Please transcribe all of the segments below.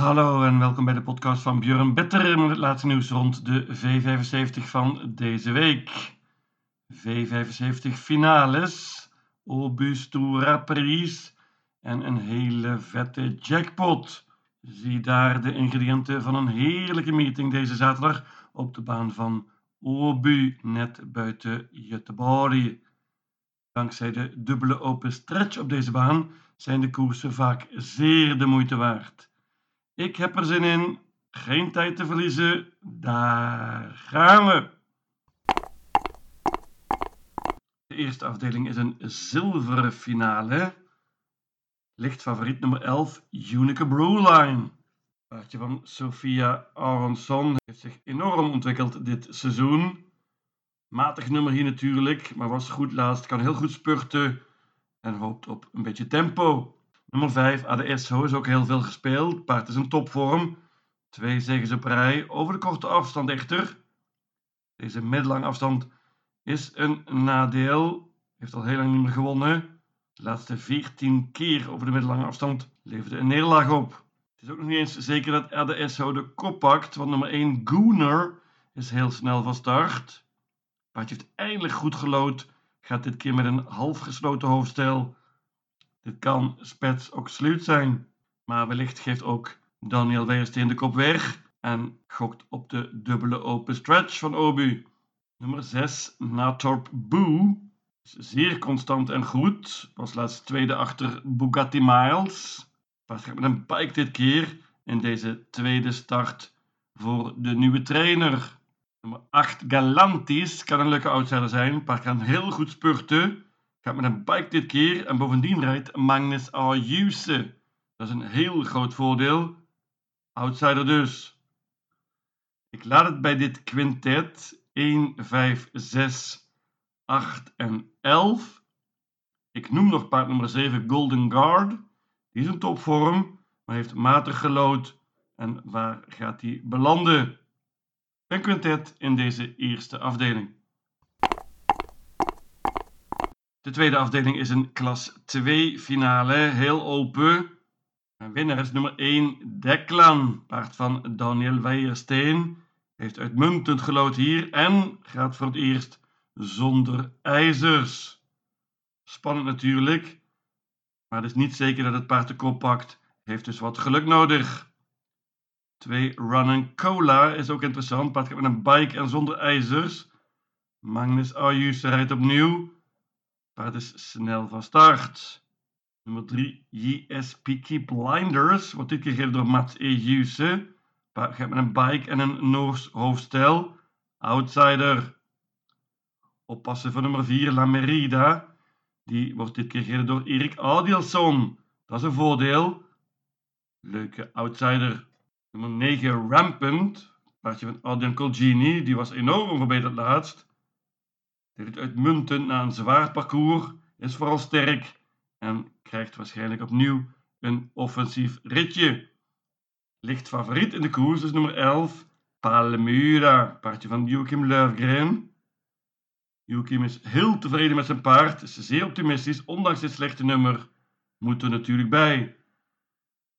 Hallo en welkom bij de podcast van Björn Better met het laatste nieuws rond de V75 van deze week. V75 finales, Obus Tour Paris en een hele vette jackpot. Zie daar de ingrediënten van een heerlijke meeting deze zaterdag op de baan van Obu, net buiten Göteborg. Dankzij de dubbele open stretch op deze baan zijn de koersen vaak zeer de moeite waard. Ik heb er zin in, geen tijd te verliezen, daar gaan we! De eerste afdeling is een zilveren finale. Licht favoriet nummer 11, Unique Brewline. Paardje van Sophia Aronson heeft zich enorm ontwikkeld dit seizoen. Matig nummer hier natuurlijk, maar was goed laatst, kan heel goed spurten en hoopt op een beetje tempo. Nummer 5, ADSO, is ook heel veel gespeeld. Paard is in topvorm. Twee zegens op rij, over de korte afstand echter. Deze middellange afstand is een nadeel. Heeft al heel lang niet meer gewonnen. De laatste 14 keer over de middellange afstand leverde een nederlaag op. Het is ook nog niet eens zeker dat ADSO de kop pakt, want nummer 1, Gooner, is heel snel van start. Paardje heeft eindelijk goed gelood. Gaat dit keer met een half gesloten hoofdstel. Dit kan spets ook sluit zijn. Maar wellicht geeft ook Daniel Weersteen de kop weg. En gokt op de dubbele open stretch van Obu. Nummer 6, Natorp Boo. Is zeer constant en goed. Was laatst tweede achter Bugatti Miles. Paard met een bike dit keer in deze tweede start voor de nieuwe trainer. Nummer 8, Galantis, kan een leuke outsider zijn. Paard kan heel goed spurten. Gaat met een bike dit keer. En bovendien rijdt Magnus Ayuse. Dat is een heel groot voordeel. Outsider dus. Ik laat het bij dit quintet 1, 5, 6, 8 en 11. Ik noem nog paard nummer 7 Golden Guard. Die is in topvorm, maar heeft matig gelood. En waar gaat hij belanden? Een quintet in deze eerste afdeling. De tweede afdeling is een klas 2 finale, heel open. Een winnaar is nummer 1 Declan, paard van Daniel Weijersteen. Heeft uitmuntend gelood hier en gaat voor het eerst zonder ijzers. Spannend natuurlijk, maar het is niet zeker dat het paard de kop pakt. Heeft dus wat geluk nodig. 2 Run Cola is ook interessant. Paard gaat met een bike en zonder ijzers. Magnus Ayus rijdt opnieuw. Paard is snel van start. Nummer 3 JSP Blinders wordt dit keer gegeven door Mats Ejuse. Paard gaat met een bike en een Noors hoofdstel. Outsider. Oppassen voor nummer 4 La Merida. Die wordt dit keer gegeven door Erik Adielson. Dat is een voordeel. Leuke outsider. Nummer 9 Rampant. Paardje van Adrian Colgini. Die was enorm verbeterd laatst. Dit uitmuntend na een zwaar parcours. Is vooral sterk. En krijgt waarschijnlijk opnieuw een offensief ritje. Licht favoriet in de koers is nummer 11. Palmyra. Paardje van Joachim Löfgren. Joachim is heel tevreden met zijn paard. Is zeer optimistisch. Ondanks dit slechte nummer. Moet er natuurlijk bij.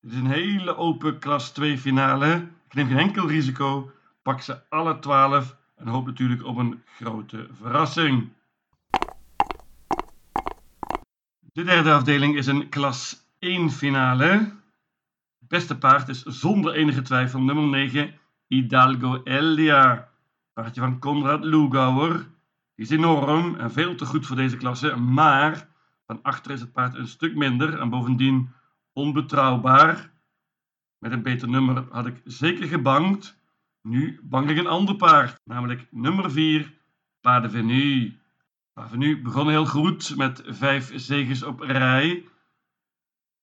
Dit is een hele open klas 2 finale. Ik neem geen enkel risico. Pak ze alle 12 en hoop natuurlijk op een grote verrassing. De derde afdeling is een klas 1 finale. beste paard is zonder enige twijfel nummer 9 Hidalgo Elia. Paardje van Konrad Lugauer. Die is enorm en veel te goed voor deze klasse, maar van achter is het paard een stuk minder en bovendien onbetrouwbaar. Met een beter nummer had ik zeker gebankt. Nu bang ik een ander paard, namelijk nummer 4, Padevenu. Padevenu begon heel goed met vijf zegens op rij.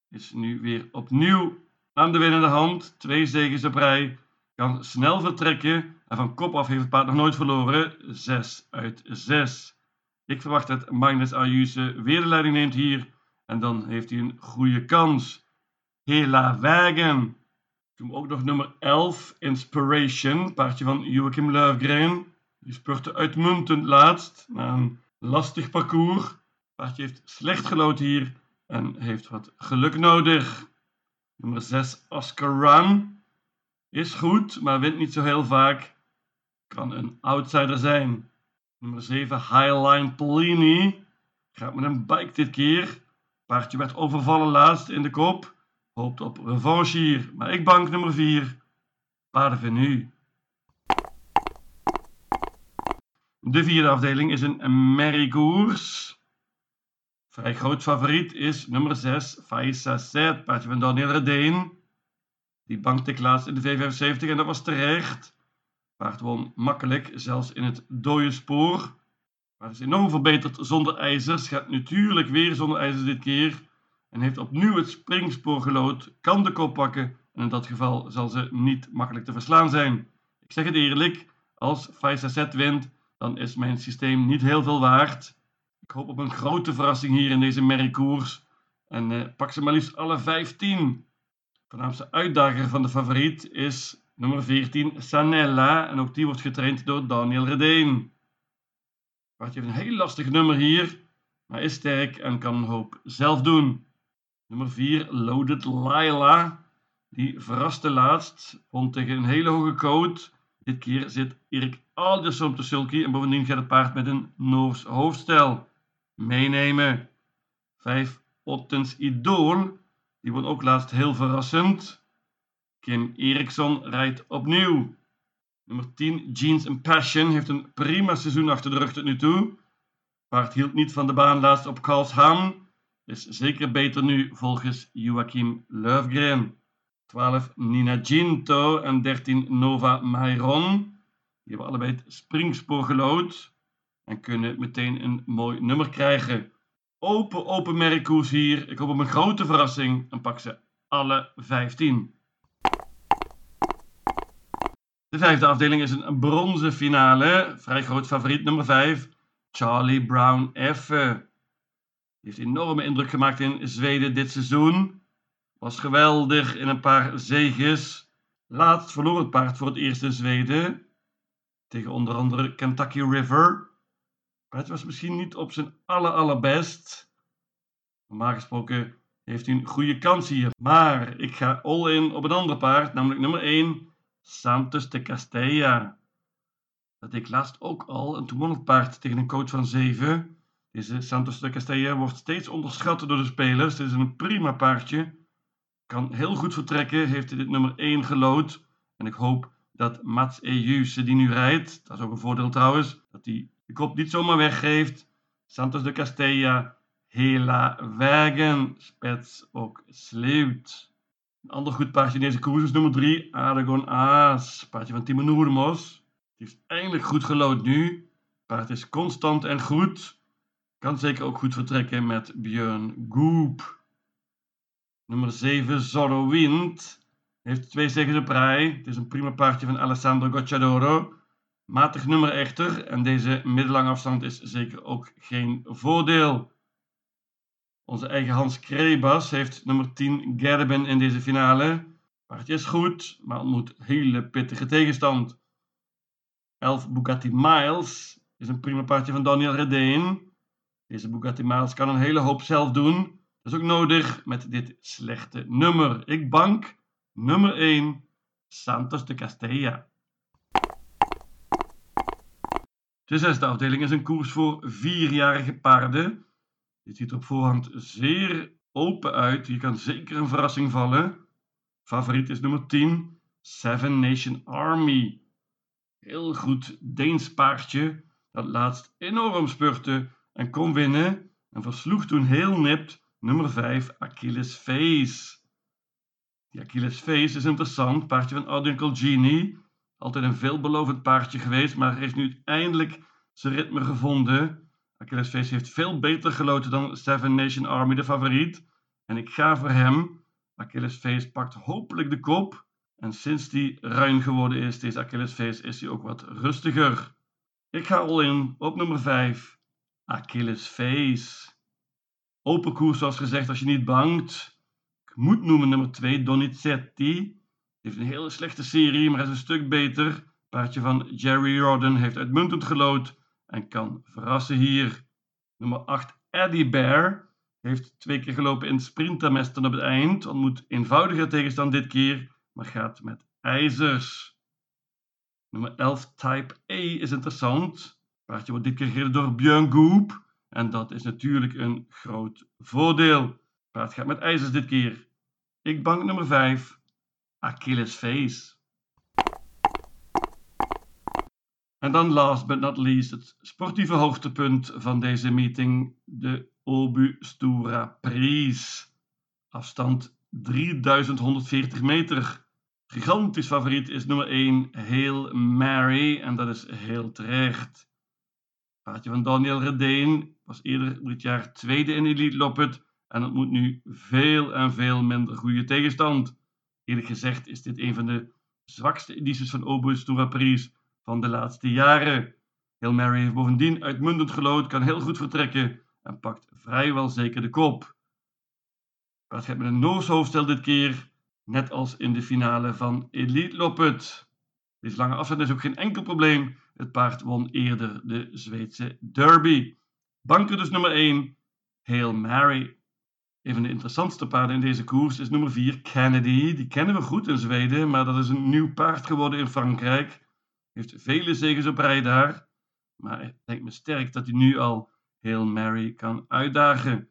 Is nu weer opnieuw aan de winnende hand. Twee zegens op rij. Kan snel vertrekken. En van kop af heeft het paard nog nooit verloren. 6 uit 6. Ik verwacht dat Magnus Ayuse weer de leiding neemt hier. En dan heeft hij een goede kans. Hela Wagen. Toen ook nog nummer 11, Inspiration, paardje van Joachim Löfgren. Die spurte uitmuntend laatst na een lastig parcours. Paardje heeft slecht gelood hier en heeft wat geluk nodig. Nummer 6 Oscar Run is goed, maar wint niet zo heel vaak. Kan een outsider zijn. Nummer 7 Highline Polini gaat met een bike dit keer. Paardje werd overvallen laatst in de kop. Hoopt op revanche hier, maar ik bank nummer 4. Paardenvenu. De vierde afdeling is een merriekoers. Vrij groot favoriet is nummer 6, Faisa Set, paardje van Daniel Redeen. Die bankte laatst in de V75 en dat was terecht. Paard won makkelijk, zelfs in het dode spoor. Paard is enorm verbeterd zonder ijzers. Gaat natuurlijk weer zonder ijzers dit keer. En heeft opnieuw het springspoor gelood. Kan de kop pakken. En in dat geval zal ze niet makkelijk te verslaan zijn. Ik zeg het eerlijk. Als Faisa Set wint, dan is mijn systeem niet heel veel waard. Ik hoop op een grote verrassing hier in deze merriekoers. En eh, pak ze maar liefst alle 15. Voornaamste uitdager van de favoriet is nummer 14 Sanella. En ook die wordt getraind door Daniel Redeen. Paardje heeft een heel lastig nummer hier. Maar is sterk en kan een hoop zelf doen. Nummer 4 Loaded Lila. Die verraste laatst. Vond tegen een hele hoge code. Dit keer zit Erik Alderson op de sulky. En bovendien gaat het paard met een Noors hoofdstel meenemen. 5 Ottens Idool. Die wordt ook laatst heel verrassend. Kim Eriksson rijdt opnieuw. Nummer 10 Jeans and Passion heeft een prima seizoen achter de rug tot nu toe. Paard hield niet van de baan laatst op Karlsham. Is zeker beter nu volgens Joachim Löfgren. 12 Nina Ginto en 13 Nova Mairon. Die hebben allebei het springspoor gelood en kunnen meteen een mooi nummer krijgen. Open, open merkkoers hier. Ik hoop op een grote verrassing en pak ze alle 15. De vijfde afdeling is een bronzen finale. Vrij groot favoriet nummer 5. Charlie Brown F. Heeft enorme indruk gemaakt in Zweden dit seizoen. Was geweldig in een paar zeges. Laatst verloor het paard voor het eerst in Zweden. Tegen onder andere Kentucky River. Maar het was misschien niet op zijn aller allerbest. Normaal gesproken heeft hij een goede kans hier. Maar ik ga all in op een ander paard, namelijk nummer 1, Santos de Castella. Dat deed ik laatst ook al en toen won het paard tegen een coach van 7. Deze Santos de Castella wordt steeds onderschat door de spelers. Dit is een prima paardje. Kan heel goed vertrekken, heeft hij dit nummer 1 gelood. En ik hoop dat Mats Ejuse die nu rijdt, dat is ook een voordeel trouwens, dat hij de kop niet zomaar weggeeft. Santos de Castella, Hela Wagen, spets ook sleut. Een ander goed paardje in deze koers is nummer 3, Aragon Aas, paardje van Timo Noermos. Die heeft eindelijk goed gelood nu. Paard is constant en goed. Kan zeker ook goed vertrekken met Björn Goop. Nummer 7, Zorro Wind. Heeft twee zegens op rij. Het is een prima paardje van Alessandro Gocciadoro. Matig nummer echter. En deze middellange afstand is zeker ook geen voordeel. Onze eigen Hans Krebas heeft nummer 10 Gerben in deze finale. Paardje is goed, maar ontmoet hele pittige tegenstand. 11 Bugatti Miles is een prima paardje van Daniel Redeen. Deze Bugatti Miles kan een hele hoop zelf doen. Dat is ook nodig met dit slechte nummer. Ik bank nummer 1 Santos de Castella. De zesde afdeling is een koers voor vierjarige paarden. Dit ziet er op voorhand zeer open uit. Hier kan zeker een verrassing vallen. Favoriet is nummer 10, Seven Nation Army. Heel goed Deens paardje dat laatst enorm spurte en kon winnen en versloeg toen heel nipt nummer 5 Achilles Face. Die Achilles Face is interessant, paardje van Oudunkel Genie. Altijd een veelbelovend paardje geweest, maar heeft nu eindelijk zijn ritme gevonden. Achilles Face heeft veel beter geloten dan Seven Nation Army, de favoriet. En ik ga voor hem. Achilles Face pakt hopelijk de kop. En sinds die ruim geworden is, deze Achilles Face, is hij ook wat rustiger. Ik ga al in op nummer 5. Achilles Face. Open koers, zoals gezegd, als je niet bangt. Ik moet noemen nummer 2, Donizetti. Heeft een hele slechte serie, maar is een stuk beter. Paardje van Jerry Rodden heeft uitmuntend gelood en kan verrassen hier. Nummer 8, Eddie Bear. Heeft twee keer gelopen in sprintermesten op het eind. Ontmoet eenvoudiger tegenstand dit keer, maar gaat met ijzers. Nummer 11, Type A, is interessant. Paardje wordt dit keer gereden door Björn Goop. En dat is natuurlijk een groot voordeel. Paard gaat met ijzers dit keer. Ik bank nummer 5, Achilles Face. En dan last but not least het sportieve hoogtepunt van deze meeting, de Obu Stura. Afstand 3140 meter. Gigantisch favoriet is nummer 1 Hail Mary en dat is heel terecht. Paardje van Daniel Redeen was eerder dit jaar tweede in Elite Loppet en ontmoet nu veel en veel minder goede tegenstand. Eerlijk gezegd is dit een van de zwakste edities van Obu Stura Prijs van de laatste jaren. Hail Mary heeft bovendien uitmuntend gelood, kan heel goed vertrekken en pakt vrijwel zeker de kop. Paard gaat met een Noors dit keer, net als in de finale van Elite Loppet. Deze lange afstand is ook geen enkel probleem. Het paard won eerder de Zweedse Derby. Banker dus nummer 1, Hail Mary. Een van de interessantste paarden in deze koers is nummer 4, Kennedy. Die kennen we goed in Zweden, maar dat is een nieuw paard geworden in Frankrijk. Heeft vele zegens op rij daar. Maar het lijkt me sterk dat hij nu al heel Mary kan uitdagen.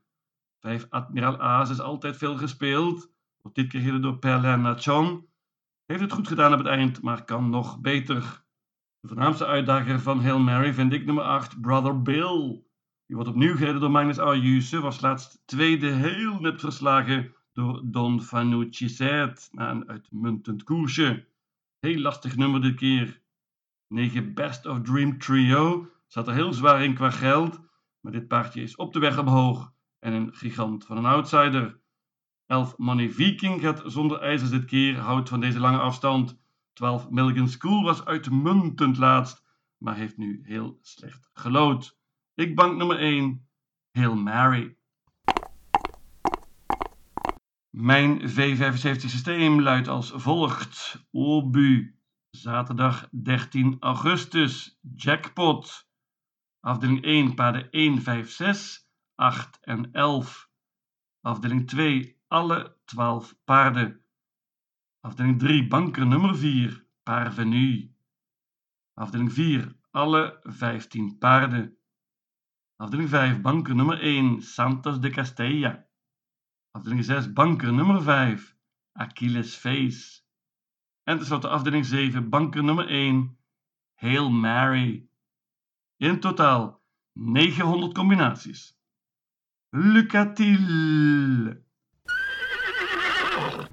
Vijf Admiral A's is altijd veel gespeeld. Wordt dit keer door Perlin Nachon. Heeft het goed gedaan op het eind, maar kan nog beter. De voornaamste uitdager van Hail Mary vind ik nummer 8, Brother Bill. Die wordt opnieuw gereden door Magnus Ayuse. Was laatst tweede heel net verslagen door Don Fanucci Zet na een uitmuntend koersje. Heel lastig nummer dit keer. 9 Best of Dream Trio. Zat er heel zwaar in qua geld. Maar dit paardje is op de weg omhoog. En een gigant van een outsider. 11 Money Viking gaat zonder ijzers dit keer. Houdt van deze lange afstand. 12 Milligan School was uitmuntend laatst. Maar heeft nu heel slecht gelood. Ik bank nummer 1. Hail Mary. Mijn V75 systeem luidt als volgt. Obu Zaterdag 13 augustus. Jackpot. Afdeling 1, paarden 1, 5, 6, 8 en 11. Afdeling 2, alle 12 paarden. Afdeling 3, banker nummer 4, Parvenu. Afdeling 4, alle 15 paarden. Afdeling 5, banker nummer 1, Santos de Castella. Afdeling 6, banker nummer 5, Achilles Face. En tenslotte afdeling 7, banker nummer 1, Hail Mary. In totaal 900 combinaties. Lucatil.